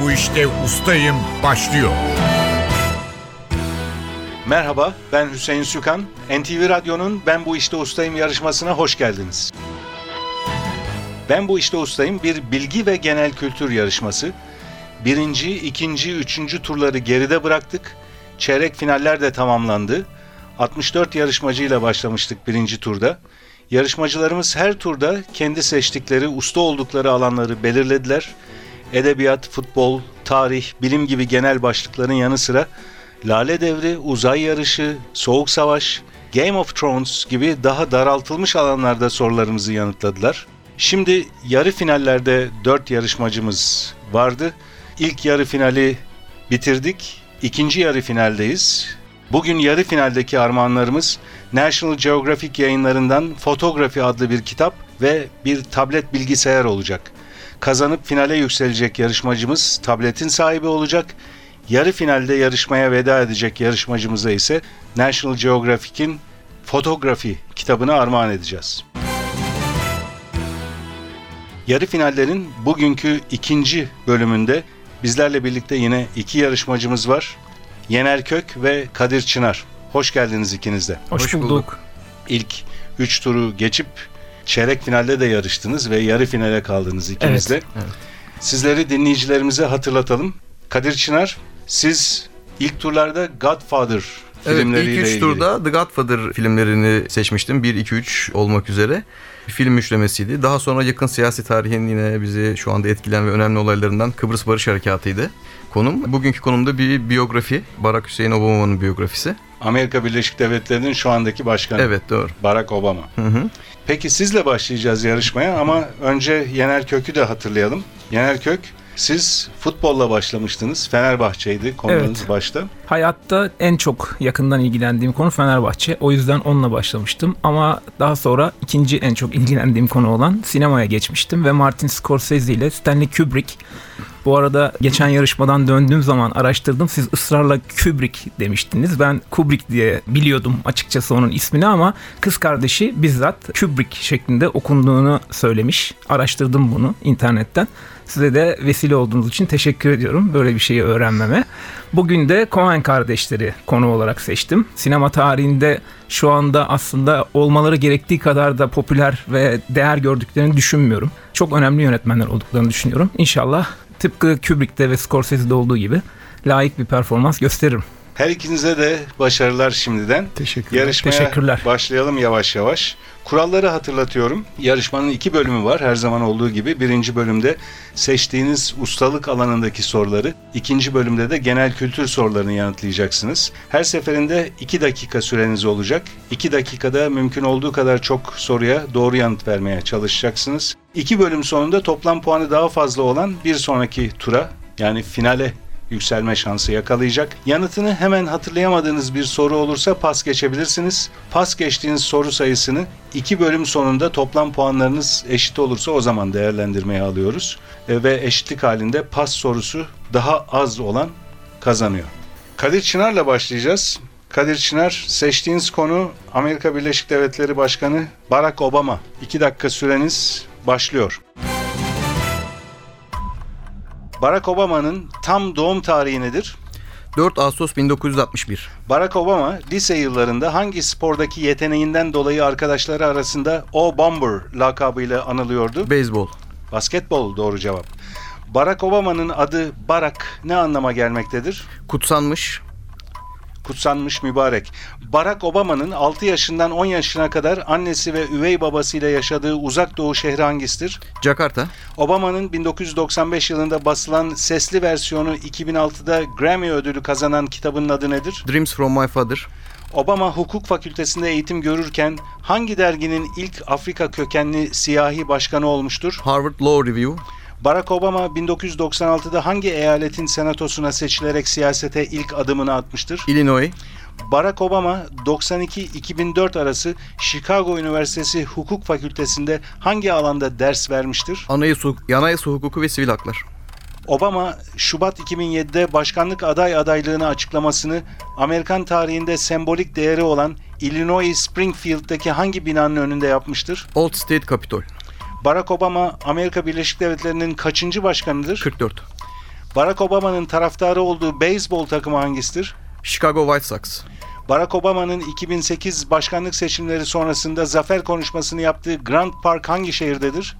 bu işte ustayım başlıyor. Merhaba, ben Hüseyin Sükan. NTV Radyo'nun Ben Bu İşte Ustayım yarışmasına hoş geldiniz. Ben Bu İşte Ustayım bir bilgi ve genel kültür yarışması. Birinci, ikinci, üçüncü turları geride bıraktık. Çeyrek finaller de tamamlandı. 64 yarışmacıyla başlamıştık birinci turda. Yarışmacılarımız her turda kendi seçtikleri, usta oldukları alanları belirlediler. Edebiyat, futbol, tarih, bilim gibi genel başlıkların yanı sıra Lale Devri, Uzay Yarışı, Soğuk Savaş, Game of Thrones gibi daha daraltılmış alanlarda sorularımızı yanıtladılar. Şimdi yarı finallerde 4 yarışmacımız vardı. İlk yarı finali bitirdik. İkinci yarı finaldeyiz. Bugün yarı finaldeki armağanlarımız National Geographic yayınlarından Fotografi adlı bir kitap ve bir tablet bilgisayar olacak. Kazanıp finale yükselecek yarışmacımız tabletin sahibi olacak. Yarı finalde yarışmaya veda edecek yarışmacımıza ise National Geographic'in Fotografi kitabını armağan edeceğiz. Yarı finallerin bugünkü ikinci bölümünde bizlerle birlikte yine iki yarışmacımız var. Yener Kök ve Kadir Çınar. Hoş geldiniz ikiniz de. Hoş, bulduk. bulduk. İlk üç turu geçip çeyrek finalde de yarıştınız ve yarı finale kaldınız ikiniz Evet, de. Sizleri dinleyicilerimize hatırlatalım. Kadir Çınar, siz ilk turlarda Godfather Evet filmleriyle ilk üç ilgili. turda The Godfather filmlerini seçmiştim. 1, 2, 3 olmak üzere. Film üçlemesiydi. Daha sonra yakın siyasi tarihin yine bizi şu anda etkileyen ve önemli olaylarından Kıbrıs Barış Harekatı'ydı konum. Bugünkü konumda bir biyografi. Barack Hüseyin Obama'nın biyografisi. Amerika Birleşik Devletleri'nin şu andaki başkanı Evet doğru. Barack Obama. Hı hı. Peki sizle başlayacağız yarışmaya ama önce Yener Kök'ü de hatırlayalım. Yener Kök, siz futbolla başlamıştınız. Fenerbahçe'ydi konunuz Evet. başta. Hayatta en çok yakından ilgilendiğim konu Fenerbahçe. O yüzden onunla başlamıştım. Ama daha sonra ikinci en çok ilgilendiğim konu olan sinemaya geçmiştim. Ve Martin Scorsese ile Stanley Kubrick. Bu arada geçen yarışmadan döndüğüm zaman araştırdım. Siz ısrarla Kubrick demiştiniz. Ben Kubrick diye biliyordum açıkçası onun ismini ama kız kardeşi bizzat Kubrick şeklinde okunduğunu söylemiş. Araştırdım bunu internetten. Size de vesile olduğunuz için teşekkür ediyorum böyle bir şeyi öğrenmeme. Bugün de Coen kardeşleri konu olarak seçtim. Sinema tarihinde şu anda aslında olmaları gerektiği kadar da popüler ve değer gördüklerini düşünmüyorum. Çok önemli yönetmenler olduklarını düşünüyorum. İnşallah tıpkı Kubrick'te ve Scorsese'de olduğu gibi layık bir performans gösteririm. Her ikinize de başarılar şimdiden. Teşekkürler. Yarışmaya Teşekkürler. başlayalım yavaş yavaş. Kuralları hatırlatıyorum. Yarışmanın iki bölümü var her zaman olduğu gibi. Birinci bölümde seçtiğiniz ustalık alanındaki soruları, ikinci bölümde de genel kültür sorularını yanıtlayacaksınız. Her seferinde iki dakika süreniz olacak. İki dakikada mümkün olduğu kadar çok soruya doğru yanıt vermeye çalışacaksınız. İki bölüm sonunda toplam puanı daha fazla olan bir sonraki tura yani finale yükselme şansı yakalayacak. Yanıtını hemen hatırlayamadığınız bir soru olursa pas geçebilirsiniz. Pas geçtiğiniz soru sayısını iki bölüm sonunda toplam puanlarınız eşit olursa o zaman değerlendirmeye alıyoruz. E, ve eşitlik halinde pas sorusu daha az olan kazanıyor. Kadir Çınar'la başlayacağız. Kadir Çınar seçtiğiniz konu Amerika Birleşik Devletleri Başkanı Barack Obama. İki dakika süreniz başlıyor. Barack Obama'nın tam doğum tarihi nedir? 4 Ağustos 1961. Barack Obama lise yıllarında hangi spordaki yeteneğinden dolayı arkadaşları arasında O Bomber lakabıyla anılıyordu? Beyzbol. Basketbol doğru cevap. Barack Obama'nın adı Barak ne anlama gelmektedir? Kutsanmış. Kutsanmış mübarek. Barack Obama'nın 6 yaşından 10 yaşına kadar annesi ve üvey babasıyla yaşadığı uzak doğu şehri hangisidir? Jakarta. Obama'nın 1995 yılında basılan sesli versiyonu 2006'da Grammy ödülü kazanan kitabının adı nedir? Dreams from my father. Obama hukuk fakültesinde eğitim görürken hangi derginin ilk Afrika kökenli siyahi başkanı olmuştur? Harvard Law Review. Barack Obama 1996'da hangi eyaletin senatosuna seçilerek siyasete ilk adımını atmıştır? Illinois. Barack Obama 92-2004 arası Chicago Üniversitesi Hukuk Fakültesinde hangi alanda ders vermiştir? Anayasa, anayasa hukuku ve sivil haklar. Obama Şubat 2007'de başkanlık aday adaylığını açıklamasını Amerikan tarihinde sembolik değeri olan Illinois Springfield'daki hangi binanın önünde yapmıştır? Old State Capitol. Barack Obama Amerika Birleşik Devletleri'nin kaçıncı başkanıdır? 44. Barack Obama'nın taraftarı olduğu beyzbol takımı hangisidir? Chicago White Sox. Barack Obama'nın 2008 başkanlık seçimleri sonrasında zafer konuşmasını yaptığı Grand Park hangi şehirdedir?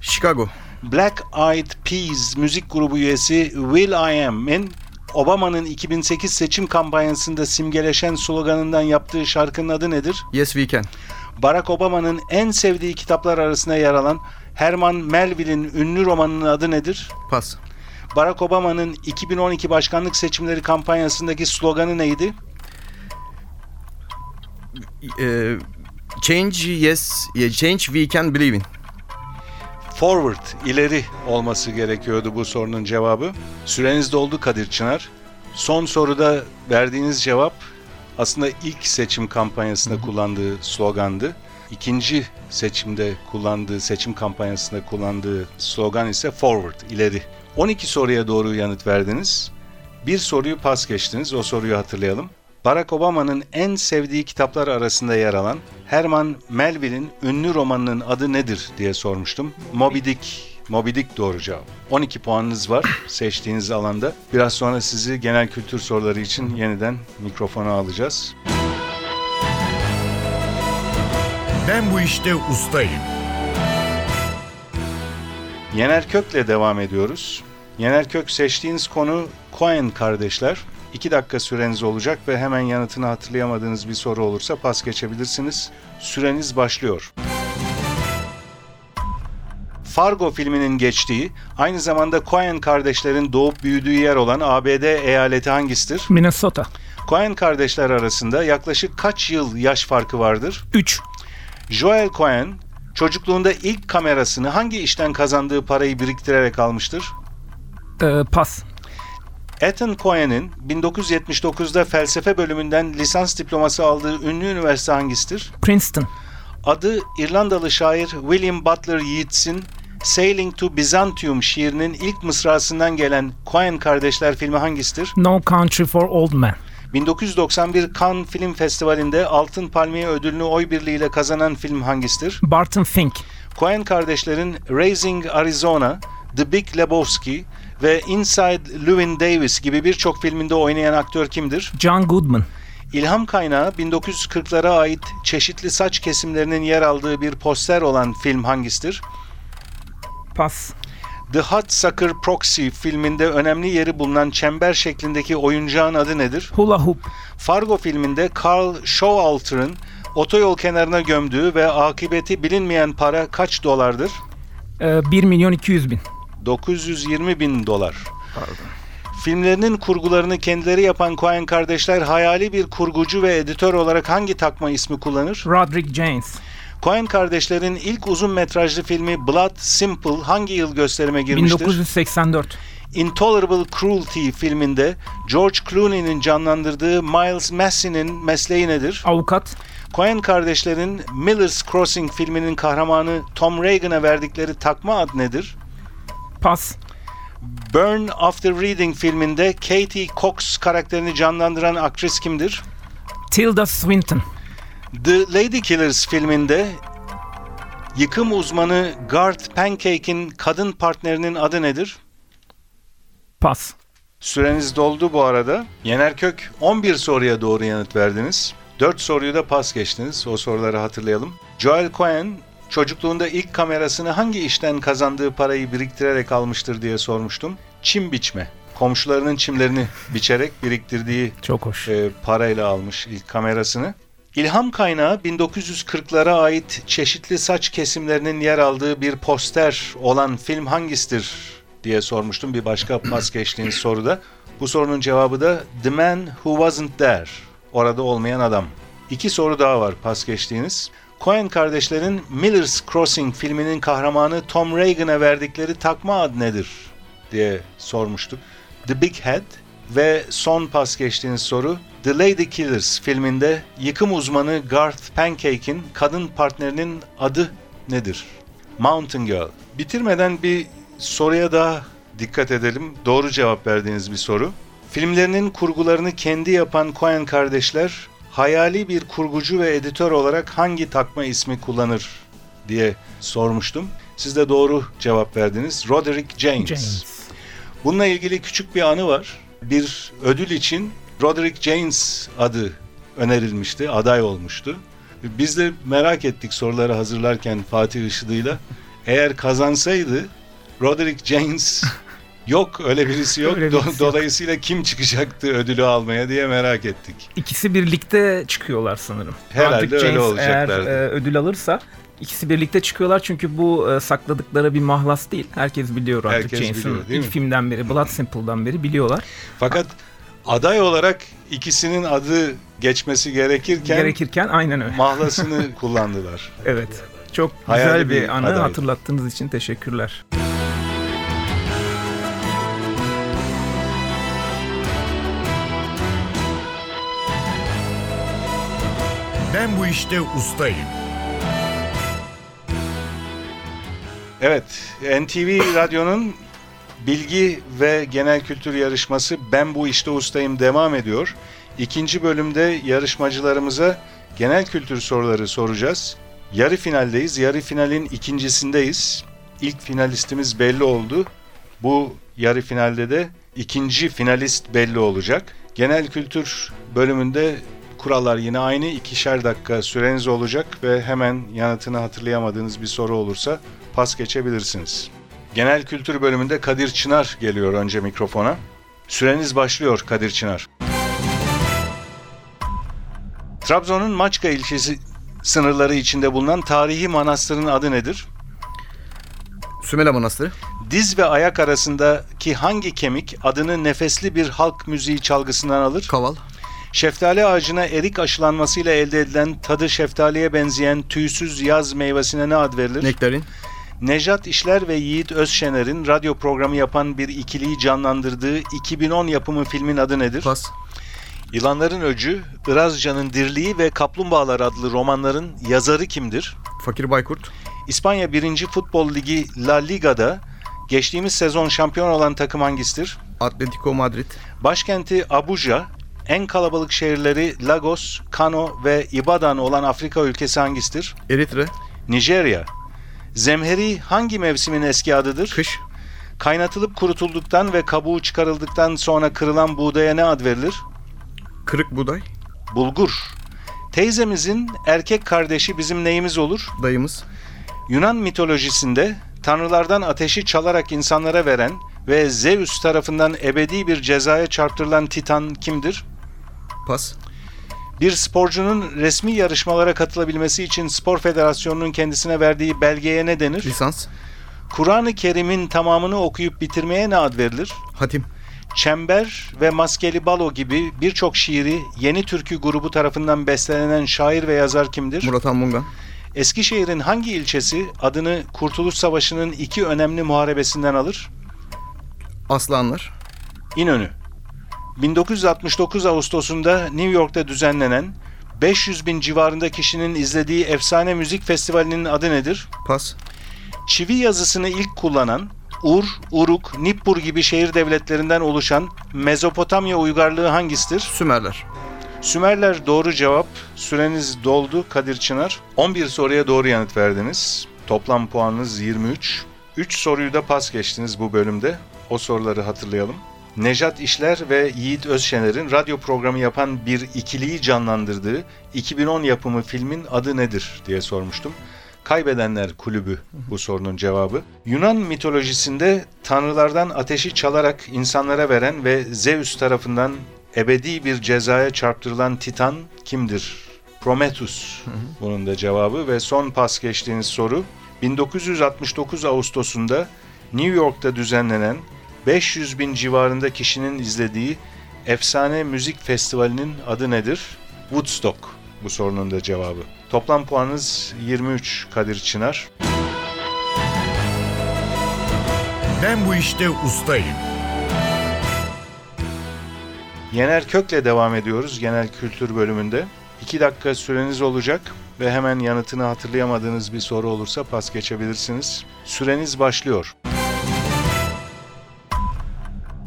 Chicago. Black Eyed Peas müzik grubu üyesi Will I Am'in Obama'nın 2008 seçim kampanyasında simgeleşen sloganından yaptığı şarkının adı nedir? Yes We Can. Barack Obama'nın en sevdiği kitaplar arasında yer alan Herman Melville'in ünlü romanının adı nedir? Pas. Barack Obama'nın 2012 başkanlık seçimleri kampanyasındaki sloganı neydi? Ee, change yes, change we can believe in. Forward, ileri olması gerekiyordu bu sorunun cevabı. Süreniz doldu Kadir Çınar. Son soruda verdiğiniz cevap aslında ilk seçim kampanyasında kullandığı slogandı. İkinci seçimde kullandığı, seçim kampanyasında kullandığı slogan ise forward, ileri. 12 soruya doğru yanıt verdiniz. Bir soruyu pas geçtiniz, o soruyu hatırlayalım. Barack Obama'nın en sevdiği kitaplar arasında yer alan Herman Melville'in ünlü romanının adı nedir diye sormuştum. Moby Dick. Moby Dick doğru cevap. 12 puanınız var seçtiğiniz alanda. Biraz sonra sizi genel kültür soruları için yeniden mikrofona alacağız. Ben bu işte ustayım. Yener Kök'le devam ediyoruz. Yener Kök seçtiğiniz konu Coen kardeşler. 2 dakika süreniz olacak ve hemen yanıtını hatırlayamadığınız bir soru olursa pas geçebilirsiniz. Süreniz başlıyor. Fargo filminin geçtiği, aynı zamanda Coen kardeşlerin doğup büyüdüğü yer olan ABD eyaleti hangisidir? Minnesota. Coen kardeşler arasında yaklaşık kaç yıl yaş farkı vardır? 3. Joel Coen, çocukluğunda ilk kamerasını hangi işten kazandığı parayı biriktirerek almıştır? Ee, pas. Ethan Cohen'in 1979'da felsefe bölümünden lisans diploması aldığı ünlü üniversite hangisidir? Princeton. Adı İrlandalı şair William Butler Yeats'in Sailing to Byzantium şiirinin ilk mısrasından gelen Coen kardeşler filmi hangisidir? No Country for Old Men. 1991 Cannes Film Festivali'nde Altın Palmiye ödülünü oy birliğiyle kazanan film hangisidir? Barton Fink. Coen kardeşlerin Raising Arizona, The Big Lebowski ve Inside Llewyn Davis gibi birçok filminde oynayan aktör kimdir? John Goodman. İlham kaynağı 1940'lara ait çeşitli saç kesimlerinin yer aldığı bir poster olan film hangisidir? Pas. The Hot Sucker Proxy filminde önemli yeri bulunan çember şeklindeki oyuncağın adı nedir? Hula Hoop. Fargo filminde Carl Showalter'ın otoyol kenarına gömdüğü ve akıbeti bilinmeyen para kaç dolardır? Ee, 1 milyon 200 bin. 920 bin dolar. Filmlerinin kurgularını kendileri yapan Coen kardeşler hayali bir kurgucu ve editör olarak hangi takma ismi kullanır? Roderick James. Coen kardeşlerin ilk uzun metrajlı filmi Blood Simple hangi yıl gösterime girmiştir? 1984. Intolerable Cruelty filminde George Clooney'nin canlandırdığı Miles Massey'nin mesleği nedir? Avukat. Coen kardeşlerin Miller's Crossing filminin kahramanı Tom Reagan'a verdikleri takma ad nedir? Pas. Burn After Reading filminde Katie Cox karakterini canlandıran aktris kimdir? Tilda Swinton. The Lady Killers filminde yıkım uzmanı Garth Pancake'in kadın partnerinin adı nedir? Pas. Süreniz doldu bu arada. Yener Kök 11 soruya doğru yanıt verdiniz. 4 soruyu da pas geçtiniz. O soruları hatırlayalım. Joel Cohen çocukluğunda ilk kamerasını hangi işten kazandığı parayı biriktirerek almıştır diye sormuştum. Çim biçme. Komşularının çimlerini biçerek biriktirdiği Çok hoş. e, parayla almış ilk kamerasını. İlham kaynağı 1940'lara ait çeşitli saç kesimlerinin yer aldığı bir poster olan film hangisidir diye sormuştum bir başka pas geçtiğiniz soruda. Bu sorunun cevabı da The Man Who Wasn't There. Orada olmayan adam. İki soru daha var pas geçtiğiniz. Coen kardeşlerin Miller's Crossing filminin kahramanı Tom Reagan'a verdikleri takma ad nedir diye sormuştuk. The Big Head ve son pas geçtiğiniz soru The Lady Killers filminde yıkım uzmanı Garth Pancake'in kadın partnerinin adı nedir? Mountain Girl. Bitirmeden bir soruya daha dikkat edelim. Doğru cevap verdiğiniz bir soru. Filmlerinin kurgularını kendi yapan Coen kardeşler hayali bir kurgucu ve editör olarak hangi takma ismi kullanır diye sormuştum. Siz de doğru cevap verdiniz. Roderick James. James. Bununla ilgili küçük bir anı var. Bir ödül için Roderick James adı önerilmişti, aday olmuştu. Biz de merak ettik soruları hazırlarken Fatih Işıdı'yla. Eğer kazansaydı Roderick James yok öyle birisi yok. Öyle Do- birisi yok. Dolayısıyla kim çıkacaktı ödülü almaya diye merak ettik. İkisi birlikte çıkıyorlar sanırım. Herhalde Roderick öyle James olacaklardı. Eğer e, ödül alırsa ikisi birlikte çıkıyorlar çünkü bu e, sakladıkları bir mahlas değil. Herkes biliyor Roderick Herkes James'in biliyor, değil ilk mi? filmden beri, Blood Simple'dan beri biliyorlar. Fakat aday olarak ikisinin adı geçmesi gerekirken Gerekirken aynen öyle. mahlasını kullandılar. Evet. Çok Hayali güzel bir, bir anı adaydı. hatırlattığınız için teşekkürler. Ben bu işte ustayım. Evet, NTV Radyo'nun bilgi ve genel kültür yarışması Ben Bu İşte Ustayım devam ediyor. İkinci bölümde yarışmacılarımıza genel kültür soruları soracağız. Yarı finaldeyiz. Yarı finalin ikincisindeyiz. İlk finalistimiz belli oldu. Bu yarı finalde de ikinci finalist belli olacak. Genel kültür bölümünde kurallar yine aynı. İkişer dakika süreniz olacak ve hemen yanıtını hatırlayamadığınız bir soru olursa pas geçebilirsiniz. Genel kültür bölümünde Kadir Çınar geliyor önce mikrofona. Süreniz başlıyor Kadir Çınar. Trabzon'un Maçka ilçesi sınırları içinde bulunan tarihi manastırın adı nedir? Sümela Manastırı. Diz ve ayak arasındaki hangi kemik adını nefesli bir halk müziği çalgısından alır? Kaval. Şeftali ağacına erik aşılanmasıyla elde edilen tadı şeftaliye benzeyen tüysüz yaz meyvesine ne ad verilir? Nektarin. Nejat İşler ve Yiğit Özşener'in radyo programı yapan bir ikiliyi canlandırdığı 2010 yapımı filmin adı nedir? Pas. Yılanların Öcü, Irazcan'ın Dirliği ve Kaplumbağalar adlı romanların yazarı kimdir? Fakir Baykurt. İspanya 1. Futbol Ligi La Liga'da geçtiğimiz sezon şampiyon olan takım hangisidir? Atletico Madrid. Başkenti Abuja, en kalabalık şehirleri Lagos, Kano ve Ibadan olan Afrika ülkesi hangisidir? Eritre. Nijerya. Zemheri hangi mevsimin eski adıdır? Kış. Kaynatılıp kurutulduktan ve kabuğu çıkarıldıktan sonra kırılan buğdaya ne ad verilir? Kırık buğday. Bulgur. Teyzemizin erkek kardeşi bizim neyimiz olur? Dayımız. Yunan mitolojisinde tanrılardan ateşi çalarak insanlara veren ve Zeus tarafından ebedi bir cezaya çarptırılan Titan kimdir? Pas. Bir sporcunun resmi yarışmalara katılabilmesi için spor federasyonunun kendisine verdiği belgeye ne denir? Lisans. Kur'an-ı Kerim'in tamamını okuyup bitirmeye ne ad verilir? Hatim. Çember ve Maskeli Balo gibi birçok şiiri Yeni Türkü grubu tarafından bestelenen şair ve yazar kimdir? Murat Anmungan. Eskişehir'in hangi ilçesi adını Kurtuluş Savaşı'nın iki önemli muharebesinden alır? Aslanlar. İnönü. 1969 Ağustos'unda New York'ta düzenlenen 500 bin civarında kişinin izlediği efsane müzik festivalinin adı nedir? Pas. Çivi yazısını ilk kullanan Ur, Uruk, Nippur gibi şehir devletlerinden oluşan Mezopotamya uygarlığı hangisidir? Sümerler. Sümerler doğru cevap. Süreniz doldu Kadir Çınar. 11 soruya doğru yanıt verdiniz. Toplam puanınız 23. 3 soruyu da pas geçtiniz bu bölümde. O soruları hatırlayalım. Nejat İşler ve Yiğit Özşener'in radyo programı yapan bir ikiliyi canlandırdığı 2010 yapımı filmin adı nedir diye sormuştum. Kaybedenler Kulübü bu sorunun cevabı. Yunan mitolojisinde tanrılardan ateşi çalarak insanlara veren ve Zeus tarafından ebedi bir cezaya çarptırılan Titan kimdir? Prometheus bunun da cevabı ve son pas geçtiğiniz soru 1969 Ağustos'unda New York'ta düzenlenen 500 bin civarında kişinin izlediği efsane müzik festivalinin adı nedir? Woodstock bu sorunun da cevabı. Toplam puanınız 23 Kadir Çınar. Ben bu işte ustayım. Yener Kök'le devam ediyoruz genel kültür bölümünde. 2 dakika süreniz olacak ve hemen yanıtını hatırlayamadığınız bir soru olursa pas geçebilirsiniz. Süreniz başlıyor.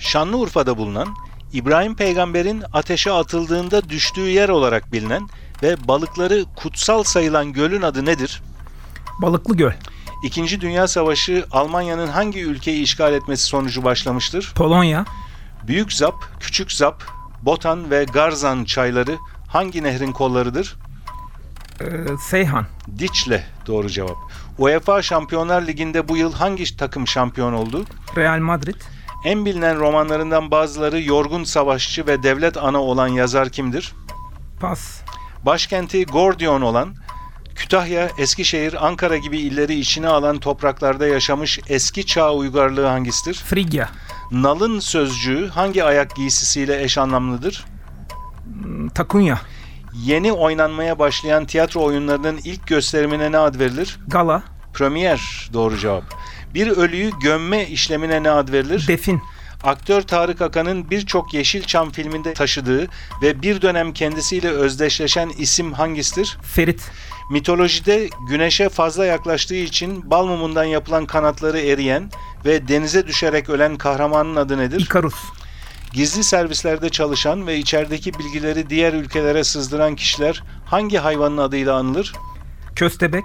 Şanlıurfa'da bulunan İbrahim peygamberin ateşe atıldığında düştüğü yer olarak bilinen ve balıkları kutsal sayılan gölün adı nedir? Balıklı Göl. İkinci Dünya Savaşı Almanya'nın hangi ülkeyi işgal etmesi sonucu başlamıştır? Polonya, Büyük Zap, Küçük Zap, Botan ve Garzan çayları hangi nehrin kollarıdır? e, Seyhan, Diçle doğru cevap. UEFA Şampiyonlar Ligi'nde bu yıl hangi takım şampiyon oldu? Real Madrid, En bilinen romanlarından bazıları yorgun savaşçı ve devlet ana olan yazar kimdir? Pas, Başkenti Gordion olan, Kütahya, Eskişehir, Ankara gibi illeri içine alan topraklarda yaşamış eski çağ uygarlığı hangisidir? Frigya, Nalın sözcüğü hangi ayak giysisiyle eş anlamlıdır? Takunya, Yeni oynanmaya başlayan tiyatro oyunlarının ilk gösterimine ne ad verilir? Gala, Premier doğru cevap. Bir ölüyü gömme işlemine ne ad verilir? Defin, Aktör Tarık Akan'ın birçok Yeşilçam filminde taşıdığı ve bir dönem kendisiyle özdeşleşen isim hangisidir? Ferit, Mitolojide güneşe fazla yaklaştığı için bal mumundan yapılan kanatları eriyen ve denize düşerek ölen kahramanın adı nedir? Ikarus, Gizli servislerde çalışan ve içerideki bilgileri diğer ülkelere sızdıran kişiler hangi hayvanın adıyla anılır? Köstebek,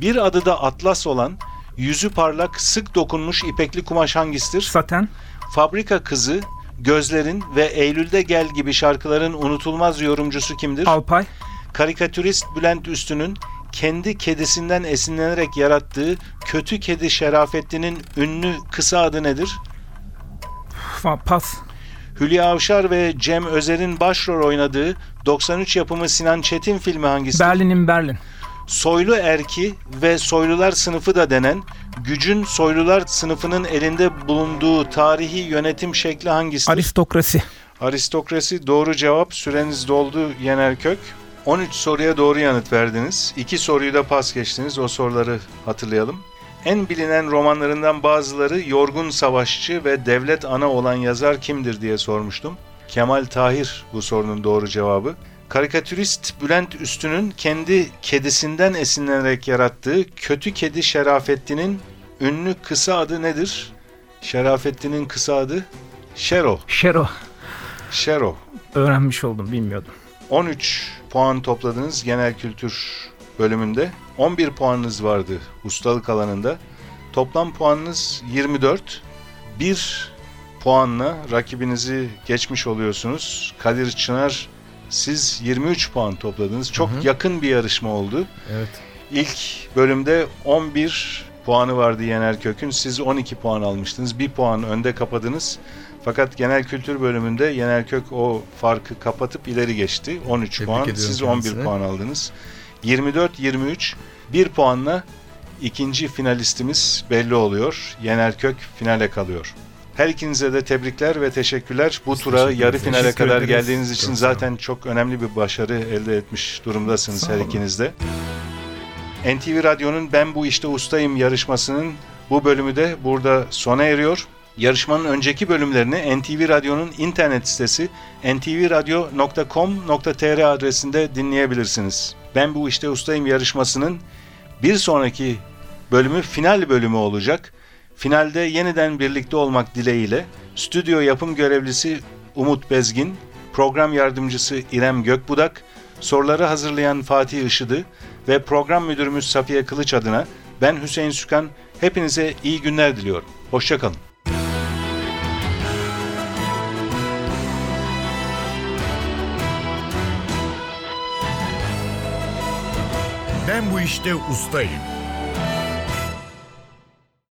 Bir adı da atlas olan, yüzü parlak, sık dokunmuş ipekli kumaş hangisidir? Saten, Fabrika Kızı, Gözlerin ve Eylül'de Gel gibi şarkıların unutulmaz yorumcusu kimdir? Alpay, Karikatürist Bülent Üstü'nün kendi kedisinden esinlenerek yarattığı Kötü Kedi Şerafettin'in ünlü kısa adı nedir? Pas, Hülya Avşar ve Cem Özer'in başrol oynadığı 93 yapımı Sinan Çetin filmi hangisi? Berlin'in Berlin, Soylu erki ve soylular sınıfı da denen gücün soylular sınıfının elinde bulunduğu tarihi yönetim şekli hangisidir? Aristokrasi, Aristokrasi doğru cevap. Süreniz doldu Yener Kök. 13 soruya doğru yanıt verdiniz. 2 soruyu da pas geçtiniz. O soruları hatırlayalım. En bilinen romanlarından bazıları Yorgun Savaşçı ve Devlet Ana olan yazar kimdir diye sormuştum. Kemal Tahir bu sorunun doğru cevabı. Karikatürist Bülent Üstün'ün kendi kedisinden esinlenerek yarattığı Kötü Kedi Şerafettin'in ünlü kısa adı nedir? Şerafettin'in kısa adı Şero. Şero. Şero. Öğrenmiş oldum, bilmiyordum. 13 puan topladınız genel kültür bölümünde. 11 puanınız vardı ustalık alanında. Toplam puanınız 24. 1 puanla rakibinizi geçmiş oluyorsunuz. Kadir Çınar siz 23 puan topladınız. Çok yakın bir yarışma oldu. Evet. İlk bölümde 11 puanı vardı Yener Kök'ün. Siz 12 puan almıştınız. Bir puan önde kapadınız. Fakat genel kültür bölümünde Yener Kök o farkı kapatıp ileri geçti. 13 Tebrik puan. Siz 11 kendisine. puan aldınız. 24-23 bir puanla ikinci finalistimiz belli oluyor. Yener Kök finale kalıyor. Her ikinize de tebrikler ve teşekkürler. Bu Biz tura teşekkür yarı finale Teşekkür kadar ederiz. geldiğiniz için Çok zaten çok önemli bir başarı elde etmiş durumdasınız Sağ her olun. ikiniz de. NTV Radyo'nun Ben Bu İşte Ustayım yarışmasının bu bölümü de burada sona eriyor. Yarışmanın önceki bölümlerini NTV Radyo'nun internet sitesi ntvradio.com.tr adresinde dinleyebilirsiniz. Ben Bu İşte Ustayım yarışmasının bir sonraki bölümü final bölümü olacak. Finalde yeniden birlikte olmak dileğiyle stüdyo yapım görevlisi Umut Bezgin, program yardımcısı İrem Gökbudak, soruları hazırlayan Fatih Işıdı ve program müdürümüz Safiye Kılıç adına ben Hüseyin Sükan hepinize iyi günler diliyorum. Hoşçakalın. Ben bu işte ustayım.